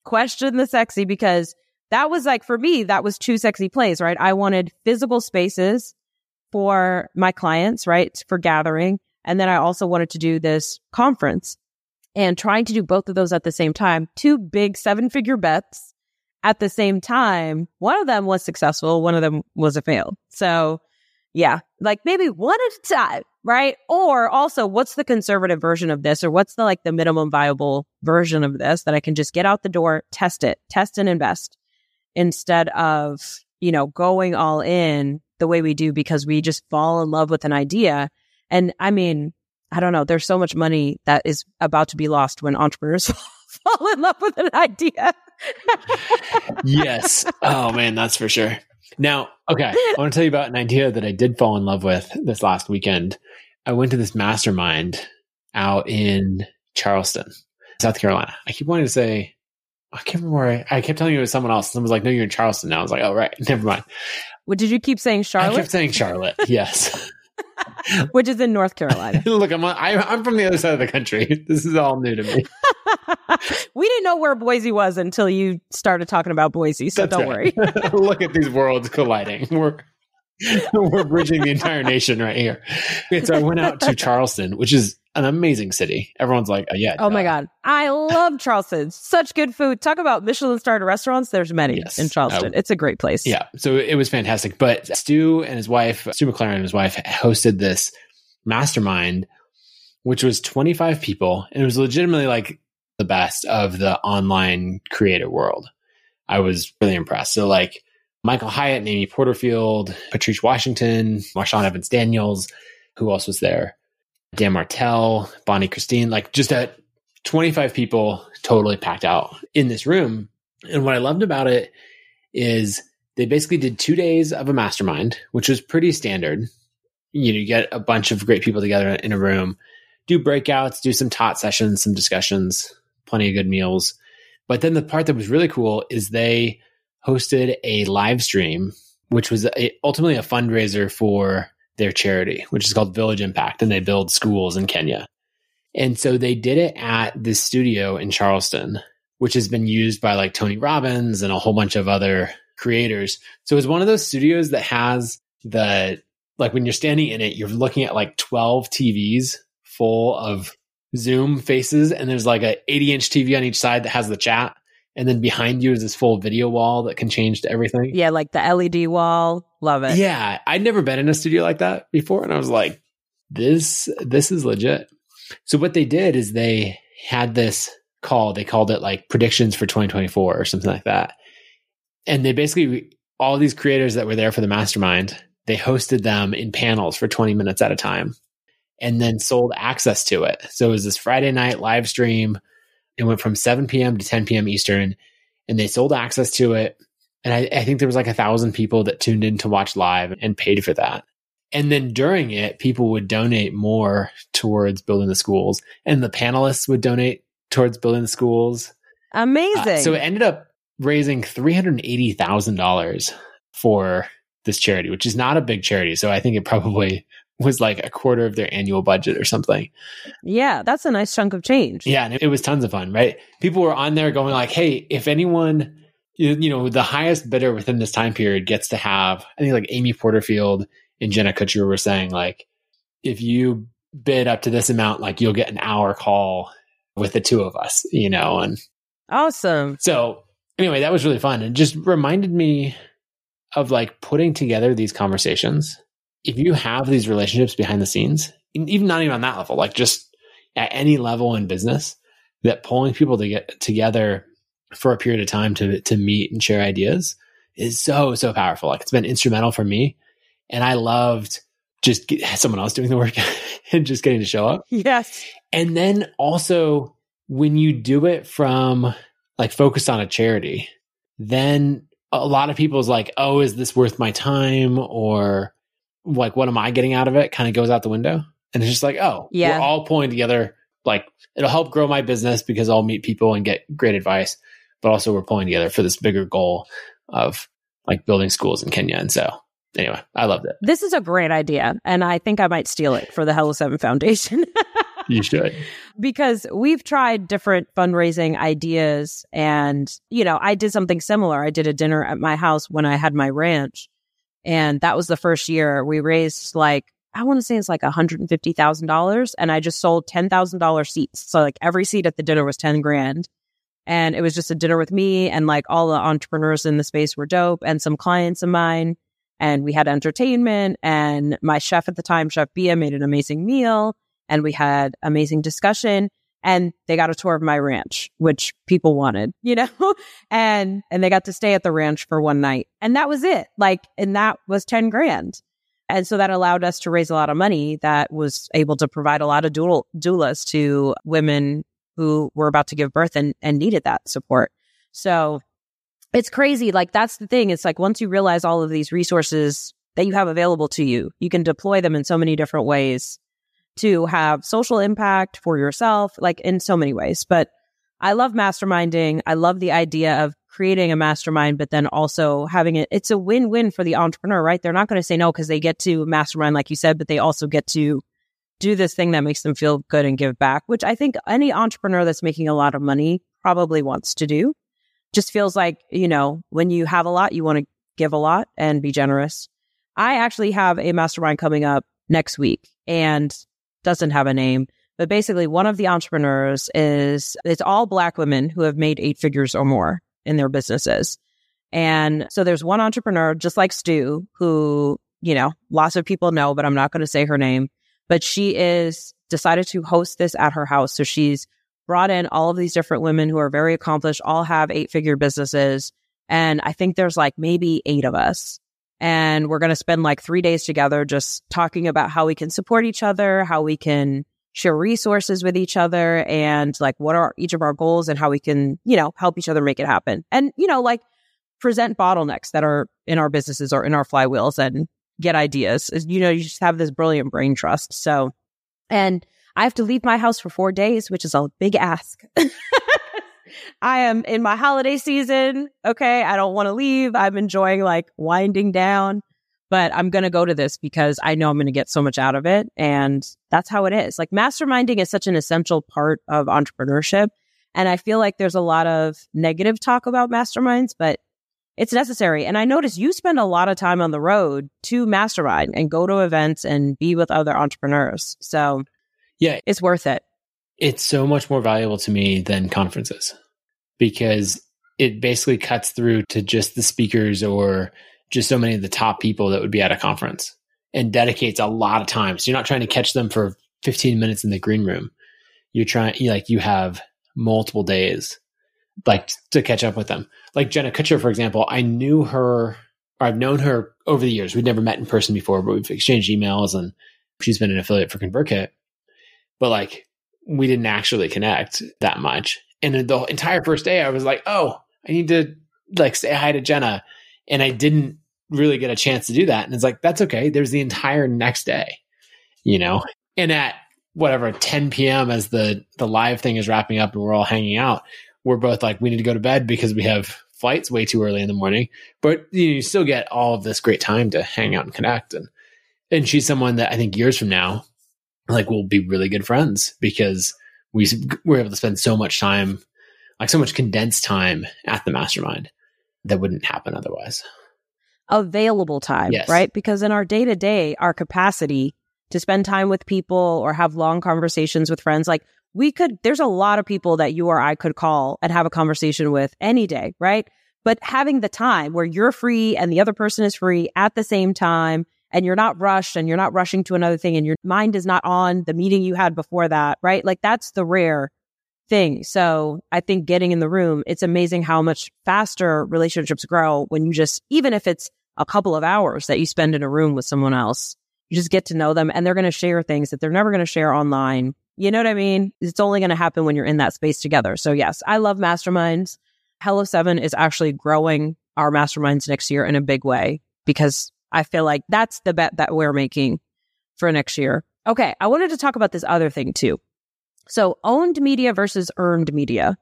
question the sexy because that was like for me, that was two sexy plays, right? I wanted physical spaces for my clients, right? For gathering. And then I also wanted to do this conference and trying to do both of those at the same time, two big seven figure bets at the same time. One of them was successful. One of them was a fail. So yeah, like maybe one at a time, right? Or also what's the conservative version of this or what's the like the minimum viable version of this that I can just get out the door, test it, test and invest instead of, you know, going all in the way we do because we just fall in love with an idea. And I mean, I don't know. There's so much money that is about to be lost when entrepreneurs fall in love with an idea. yes. Oh man, that's for sure. Now, okay, I want to tell you about an idea that I did fall in love with this last weekend. I went to this mastermind out in Charleston, South Carolina. I keep wanting to say, I can't remember where I, I kept telling you it was someone else. Someone was like, no, you're in Charleston now. I was like, oh, right. Never mind. What did you keep saying, Charlotte? I kept saying Charlotte. Yes. which is in North Carolina. Look, I'm am i am from the other side of the country. This is all new to me. we didn't know where Boise was until you started talking about Boise, so That's don't right. worry. Look at these worlds colliding. We're we're bridging the entire nation right here. so I went out to Charleston, which is an amazing city. Everyone's like, oh, yeah. Oh my God. I love Charleston. Such good food. Talk about Michelin starred restaurants. There's many yes. in Charleston. Uh, it's a great place. Yeah. So it was fantastic. But Stu and his wife, Stu McLaren and his wife hosted this mastermind, which was 25 people. And it was legitimately like the best of the online creator world. I was really impressed. So like Michael Hyatt, Amy Porterfield, Patrice Washington, Marshawn Evans Daniels, who else was there? Dan Martell, Bonnie Christine, like just at 25 people totally packed out in this room. And what I loved about it is they basically did two days of a mastermind, which was pretty standard. You know, you get a bunch of great people together in a room, do breakouts, do some tot sessions, some discussions, plenty of good meals. But then the part that was really cool is they hosted a live stream, which was a, ultimately a fundraiser for their charity, which is called Village Impact, and they build schools in Kenya. And so they did it at this studio in Charleston, which has been used by like Tony Robbins and a whole bunch of other creators. So it's one of those studios that has the, like when you're standing in it, you're looking at like 12 TVs full of Zoom faces, and there's like a 80 inch TV on each side that has the chat and then behind you is this full video wall that can change to everything. Yeah, like the LED wall. Love it. Yeah, I'd never been in a studio like that before, and I was like, this this is legit. So what they did is they had this call. They called it like predictions for 2024 or something like that. And they basically all these creators that were there for the mastermind, they hosted them in panels for 20 minutes at a time and then sold access to it. So it was this Friday night live stream. It went from 7 p.m. to 10 p.m. Eastern, and they sold access to it. And I, I think there was like a thousand people that tuned in to watch live and paid for that. And then during it, people would donate more towards building the schools, and the panelists would donate towards building the schools. Amazing. Uh, so it ended up raising $380,000 for this charity, which is not a big charity. So I think it probably was like a quarter of their annual budget or something. Yeah, that's a nice chunk of change. Yeah, and it, was tons of fun, right? People were on there going like, "Hey, if anyone, you, you know, the highest bidder within this time period gets to have," I think like Amy Porterfield and Jenna Kutcher were saying like, if you bid up to this amount, like you'll get an hour call with the two of us, you know, and awesome. So anyway, that was really fun and just reminded me of like putting together these conversations if you have these relationships behind the scenes, even not even on that level, like just at any level in business, that pulling people to get together for a period of time to to meet and share ideas is so so powerful. Like it's been instrumental for me, and I loved just someone else doing the work and just getting to show up. Yes, and then also when you do it from like focused on a charity, then a lot of people's like, oh, is this worth my time or like what am I getting out of it kind of goes out the window. And it's just like, oh, yeah. we're all pulling together. Like it'll help grow my business because I'll meet people and get great advice. But also we're pulling together for this bigger goal of like building schools in Kenya. And so anyway, I loved it. This is a great idea. And I think I might steal it for the Hello Seven Foundation. you should. Because we've tried different fundraising ideas. And, you know, I did something similar. I did a dinner at my house when I had my ranch. And that was the first year we raised like, I want to say it's like $150,000. And I just sold $10,000 seats. So like every seat at the dinner was 10 grand. And it was just a dinner with me and like all the entrepreneurs in the space were dope and some clients of mine. And we had entertainment and my chef at the time, Chef Bia made an amazing meal and we had amazing discussion and they got a tour of my ranch, which people wanted, you know, and, and they got to stay at the ranch for one night and that was it. Like, and that was 10 grand. And so that allowed us to raise a lot of money that was able to provide a lot of doula, doulas to women who were about to give birth and, and needed that support. So it's crazy. Like that's the thing. It's like once you realize all of these resources that you have available to you, you can deploy them in so many different ways to have social impact for yourself, like in so many ways. But I love masterminding. I love the idea of creating a mastermind, but then also having it. It's a win win for the entrepreneur, right? They're not going to say no because they get to mastermind, like you said, but they also get to do this thing that makes them feel good and give back, which I think any entrepreneur that's making a lot of money probably wants to do. Just feels like, you know, when you have a lot, you want to give a lot and be generous. I actually have a mastermind coming up next week and doesn't have a name, but basically one of the entrepreneurs is it's all black women who have made eight figures or more in their businesses. And so there's one entrepreneur, just like Stu, who, you know, lots of people know, but I'm not going to say her name, but she is decided to host this at her house. So she's brought in all of these different women who are very accomplished, all have eight figure businesses. And I think there's like maybe eight of us. And we're going to spend like three days together just talking about how we can support each other, how we can share resources with each other and like what are each of our goals and how we can, you know, help each other make it happen. And, you know, like present bottlenecks that are in our businesses or in our flywheels and get ideas. You know, you just have this brilliant brain trust. So, and I have to leave my house for four days, which is a big ask. I am in my holiday season. Okay. I don't want to leave. I'm enjoying like winding down, but I'm going to go to this because I know I'm going to get so much out of it. And that's how it is. Like masterminding is such an essential part of entrepreneurship. And I feel like there's a lot of negative talk about masterminds, but it's necessary. And I notice you spend a lot of time on the road to mastermind and go to events and be with other entrepreneurs. So yeah, it's worth it it's so much more valuable to me than conferences because it basically cuts through to just the speakers or just so many of the top people that would be at a conference. and dedicates a lot of time. So you're not trying to catch them for 15 minutes in the green room. You're trying, you like, you have multiple days like to catch up with them. Like Jenna Kutcher, for example, I knew her, or I've known her over the years. We'd never met in person before, but we've exchanged emails and she's been an affiliate for ConvertKit. But like, we didn't actually connect that much. And the entire first day, I was like, oh, I need to like say hi to Jenna. And I didn't really get a chance to do that. And it's like, that's okay. There's the entire next day, you know? And at whatever 10 p.m. as the the live thing is wrapping up and we're all hanging out, we're both like, we need to go to bed because we have flights way too early in the morning. But you, know, you still get all of this great time to hang out and connect. And and she's someone that I think years from now, like we'll be really good friends because we we're able to spend so much time, like so much condensed time at the mastermind that wouldn't happen otherwise available time, yes. right? Because in our day to day, our capacity to spend time with people or have long conversations with friends, like we could, there's a lot of people that you or I could call and have a conversation with any day, right? But having the time where you're free and the other person is free at the same time and you're not rushed and you're not rushing to another thing and your mind is not on the meeting you had before that, right? Like that's the rare thing. So I think getting in the room, it's amazing how much faster relationships grow when you just, even if it's a couple of hours that you spend in a room with someone else, you just get to know them and they're going to share things that they're never going to share online. You know what I mean? It's only going to happen when you're in that space together. So yes, I love masterminds. Hello Seven is actually growing our masterminds next year in a big way because I feel like that's the bet that we're making for next year. Okay. I wanted to talk about this other thing too. So owned media versus earned media.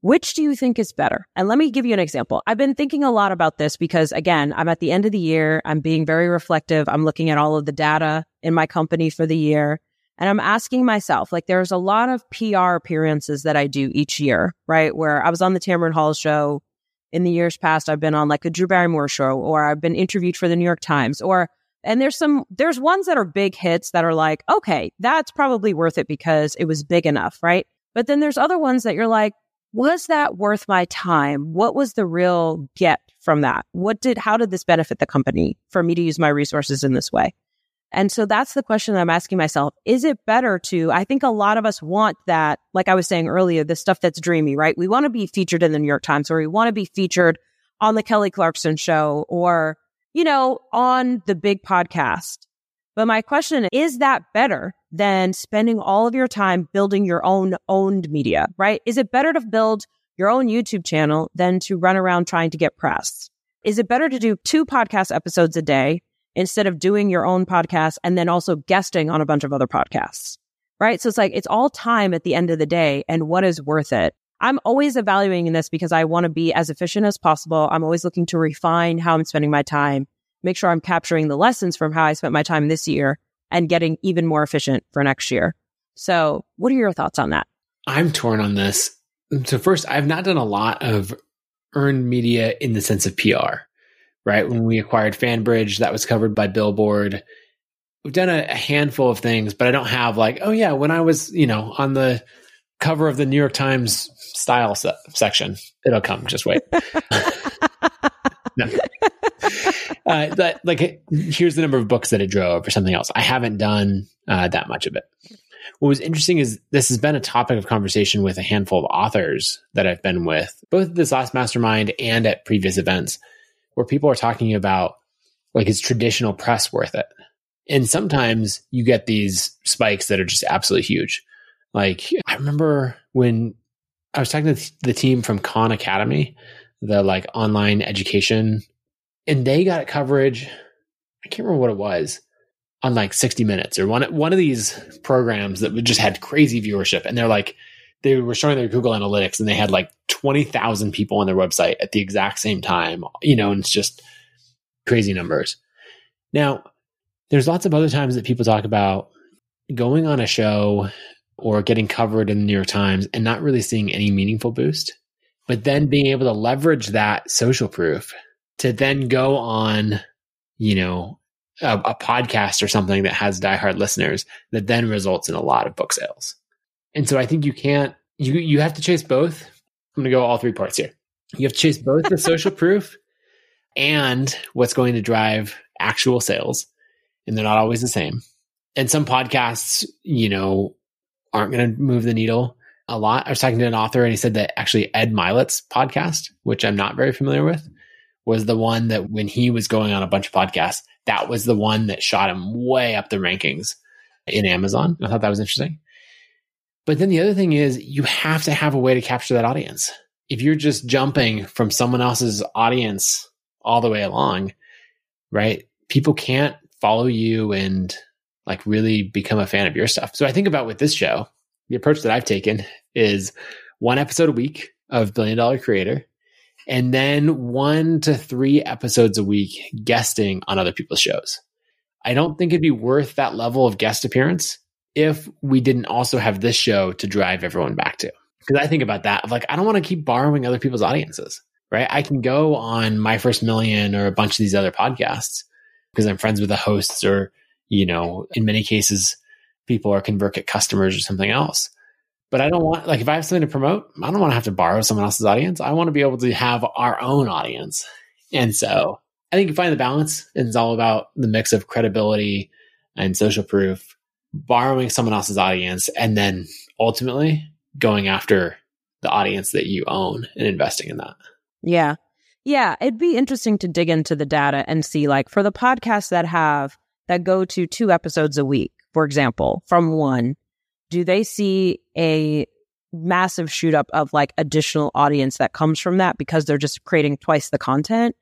Which do you think is better? And let me give you an example. I've been thinking a lot about this because again, I'm at the end of the year. I'm being very reflective. I'm looking at all of the data in my company for the year. And I'm asking myself, like, there's a lot of PR appearances that I do each year, right? Where I was on the Tamron Hall show in the years past. I've been on like a Drew Barrymore show or I've been interviewed for the New York Times or and there's some, there's ones that are big hits that are like, okay, that's probably worth it because it was big enough, right? But then there's other ones that you're like, was that worth my time? What was the real get from that? What did, how did this benefit the company for me to use my resources in this way? And so that's the question that I'm asking myself. Is it better to, I think a lot of us want that, like I was saying earlier, the stuff that's dreamy, right? We want to be featured in the New York Times or we want to be featured on the Kelly Clarkson show or you know, on the big podcast. But my question is that better than spending all of your time building your own owned media, right? Is it better to build your own YouTube channel than to run around trying to get press? Is it better to do two podcast episodes a day instead of doing your own podcast and then also guesting on a bunch of other podcasts? Right. So it's like, it's all time at the end of the day and what is worth it. I'm always evaluating this because I want to be as efficient as possible. I'm always looking to refine how I'm spending my time, make sure I'm capturing the lessons from how I spent my time this year and getting even more efficient for next year. So, what are your thoughts on that? I'm torn on this. So, first, I've not done a lot of earned media in the sense of PR, right? When we acquired FanBridge, that was covered by Billboard. We've done a, a handful of things, but I don't have like, oh, yeah, when I was, you know, on the cover of the New York Times style se- section. It'll come. Just wait. no. Uh, but like, here's the number of books that it drove or something else. I haven't done uh, that much of it. What was interesting is this has been a topic of conversation with a handful of authors that I've been with, both at this last mastermind and at previous events, where people are talking about like, is traditional press worth it? And sometimes you get these spikes that are just absolutely huge. Like, I remember when I was talking to the team from Khan Academy, the like online education, and they got coverage. I can't remember what it was on like 60 minutes or one one of these programs that just had crazy viewership, and they're like they were showing their Google Analytics, and they had like 20,000 people on their website at the exact same time. You know, and it's just crazy numbers. Now, there's lots of other times that people talk about going on a show or getting covered in the New York Times and not really seeing any meaningful boost. But then being able to leverage that social proof to then go on, you know, a, a podcast or something that has diehard listeners that then results in a lot of book sales. And so I think you can't, you, you have to chase both. I'm going to go all three parts here. You have to chase both the social proof and what's going to drive actual sales. and they're not always the same. And some podcasts, you know, aren't going to move the needle a lot. I was talking to an author and he said that actually Ed Mylett's podcast, which I'm not very familiar with, was the one that when he was going on a bunch of podcasts, that was the one that shot him way up the rankings in Amazon. I thought that was interesting. But then the other thing is you have to have a way to capture that audience. If you're just jumping from someone else's audience all the way along, right? People can't follow you and like really become a fan of your stuff. So I think about with this show, the approach that I've taken is one episode a week of Billion Dollar Creator, and then one to three episodes a week guesting on other people's shows. I don't think it'd be worth that level of guest appearance if we didn't also have this show to drive everyone back to. Because I think about that, like, I don't want to keep borrowing other people's audiences, right? I can go on My First Million or a bunch of these other podcasts because I'm friends with the hosts or, you know, in many cases, people are ConvertKit customers or something else. But I don't want, like, if I have something to promote, I don't want to have to borrow someone else's audience. I want to be able to have our own audience. And so I think you find the balance. and It's all about the mix of credibility and social proof, borrowing someone else's audience, and then ultimately going after the audience that you own and investing in that. Yeah. Yeah. It'd be interesting to dig into the data and see, like, for the podcasts that have, that go to two episodes a week, for example, from one, do they see a massive shoot up of like additional audience that comes from that because they're just creating twice the content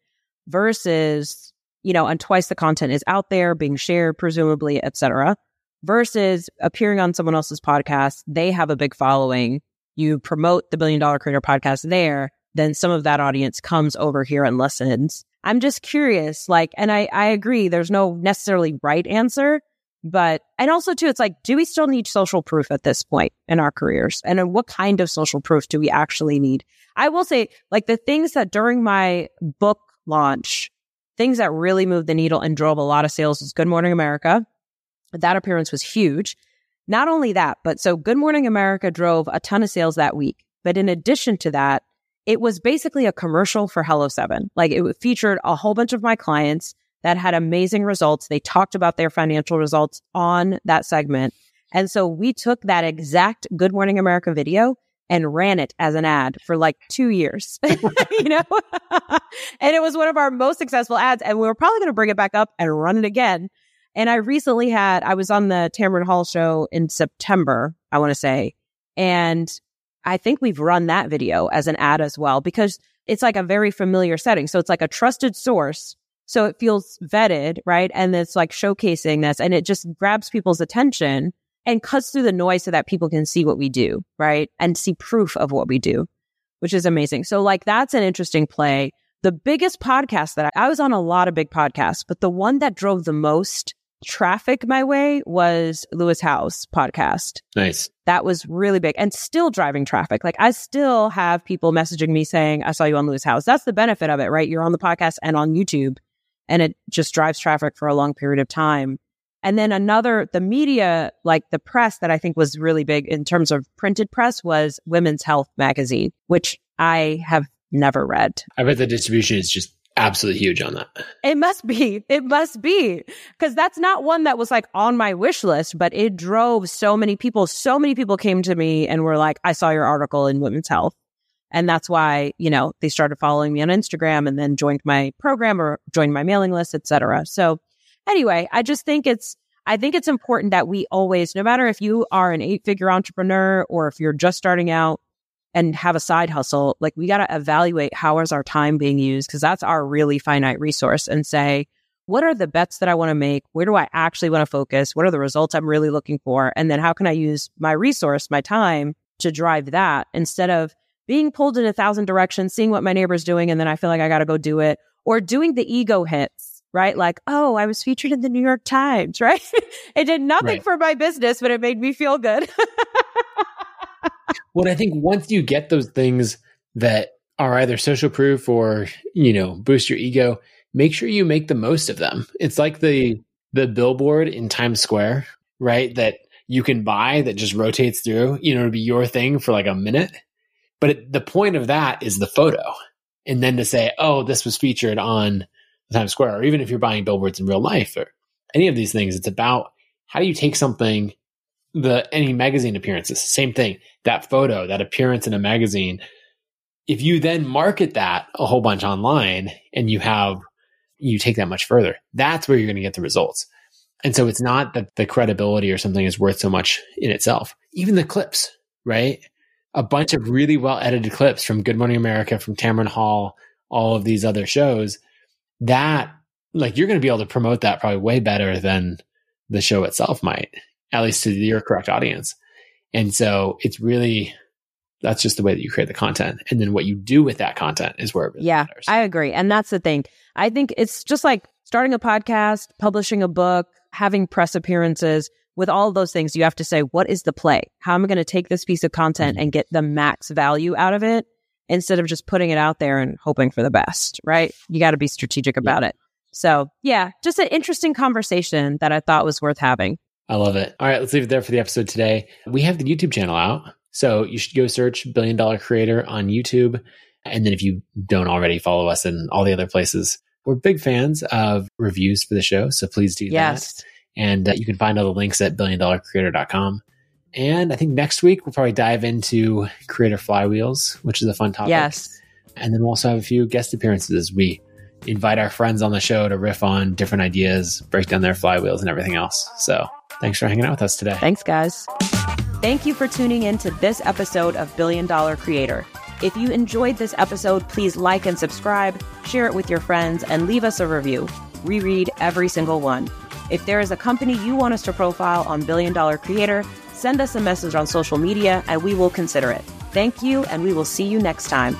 versus, you know, and twice the content is out there being shared, presumably, etc. Versus appearing on someone else's podcast, they have a big following. You promote the billion dollar creator podcast there, then some of that audience comes over here and listens. I'm just curious, like, and I, I agree, there's no necessarily right answer, but, and also too, it's like, do we still need social proof at this point in our careers? And what kind of social proof do we actually need? I will say, like, the things that during my book launch, things that really moved the needle and drove a lot of sales was Good Morning America. That appearance was huge. Not only that, but so Good Morning America drove a ton of sales that week. But in addition to that, it was basically a commercial for Hello 7. Like it featured a whole bunch of my clients that had amazing results. They talked about their financial results on that segment. And so we took that exact Good Morning America video and ran it as an ad for like two years, you know? and it was one of our most successful ads. And we were probably going to bring it back up and run it again. And I recently had, I was on the Tamron Hall show in September, I want to say. And I think we've run that video as an ad as well because it's like a very familiar setting. So it's like a trusted source so it feels vetted, right? And it's like showcasing this and it just grabs people's attention and cuts through the noise so that people can see what we do, right? And see proof of what we do, which is amazing. So like that's an interesting play. The biggest podcast that I, I was on a lot of big podcasts, but the one that drove the most traffic my way was Lewis Howes podcast. Nice. That was really big and still driving traffic. Like I still have people messaging me saying, I saw you on Lewis Howes. That's the benefit of it, right? You're on the podcast and on YouTube and it just drives traffic for a long period of time. And then another, the media, like the press that I think was really big in terms of printed press was Women's Health magazine, which I have never read. I bet the distribution is just absolutely huge on that. It must be. It must be. Cause that's not one that was like on my wish list, but it drove so many people. So many people came to me and were like, I saw your article in Women's Health. And that's why, you know, they started following me on Instagram and then joined my program or joined my mailing list, etc. So anyway, I just think it's, I think it's important that we always, no matter if you are an eight figure entrepreneur or if you're just starting out and have a side hustle, like we got to evaluate how is our time being used? Cause that's our really finite resource and say, what are the bets that I want to make? Where do I actually want to focus? What are the results I'm really looking for? And then how can I use my resource, my time to drive that instead of being pulled in a thousand directions, seeing what my neighbor's doing, and then I feel like I got to go do it, or doing the ego hits, right? Like, oh, I was featured in the New York Times, right? it did nothing right. for my business, but it made me feel good. well, I think once you get those things that are either social proof or, you know, boost your ego, make sure you make the most of them. It's like the the billboard in Times Square, right? That you can buy that just rotates through, you know, to be your thing for like a minute. But it, the point of that is the photo. And then to say, oh, this was featured on Times Square, or even if you're buying billboards in real life, or any of these things. It's about how do you take something, the any magazine appearances, same thing, that photo, that appearance in a magazine. If you then market that a whole bunch online and you have, you take that much further, that's where you're going to get the results. And so it's not that the credibility or something is worth so much in itself. Even the clips, right? A bunch of really well edited clips from Good Morning America, from Tamron Hall, all of these other shows that like you're going to be able to promote that probably way better than the show itself might, at least to your correct audience. And so it's really that's just the way that you create the content. And then what you do with that content is where it really yeah, matters. I agree. And that's the thing. I think it's just like starting a podcast, publishing a book, having press appearances. With all of those things, you have to say, what is the play? How am I going to take this piece of content Mhm. and get the max value out of it instead of just putting it out there and hoping for the best, right? You got to be strategic about it. So, yeah, just an interesting conversation that I thought was worth having. I love it. All right, let's leave it there for the episode today. We have the YouTube channel out. So you should go search Billion Dollar Creator on YouTube. And then if you don't already follow us in all the other places, we're big fans of reviews for the show. So please do that. Yes. And uh, you can find all the links at billiondollarcreator.com. And I think next week we'll probably dive into creator flywheels, which is a fun topic. Yes. And then we'll also have a few guest appearances as we invite our friends on the show to riff on different ideas, break down their flywheels and everything else. So thanks for hanging out with us today. Thanks, guys. Thank you for tuning in to this episode of Billion Dollar Creator. If you enjoyed this episode, please like and subscribe, share it with your friends, and leave us a review. We read every single one. If there is a company you want us to profile on Billion Dollar Creator, send us a message on social media and we will consider it. Thank you, and we will see you next time.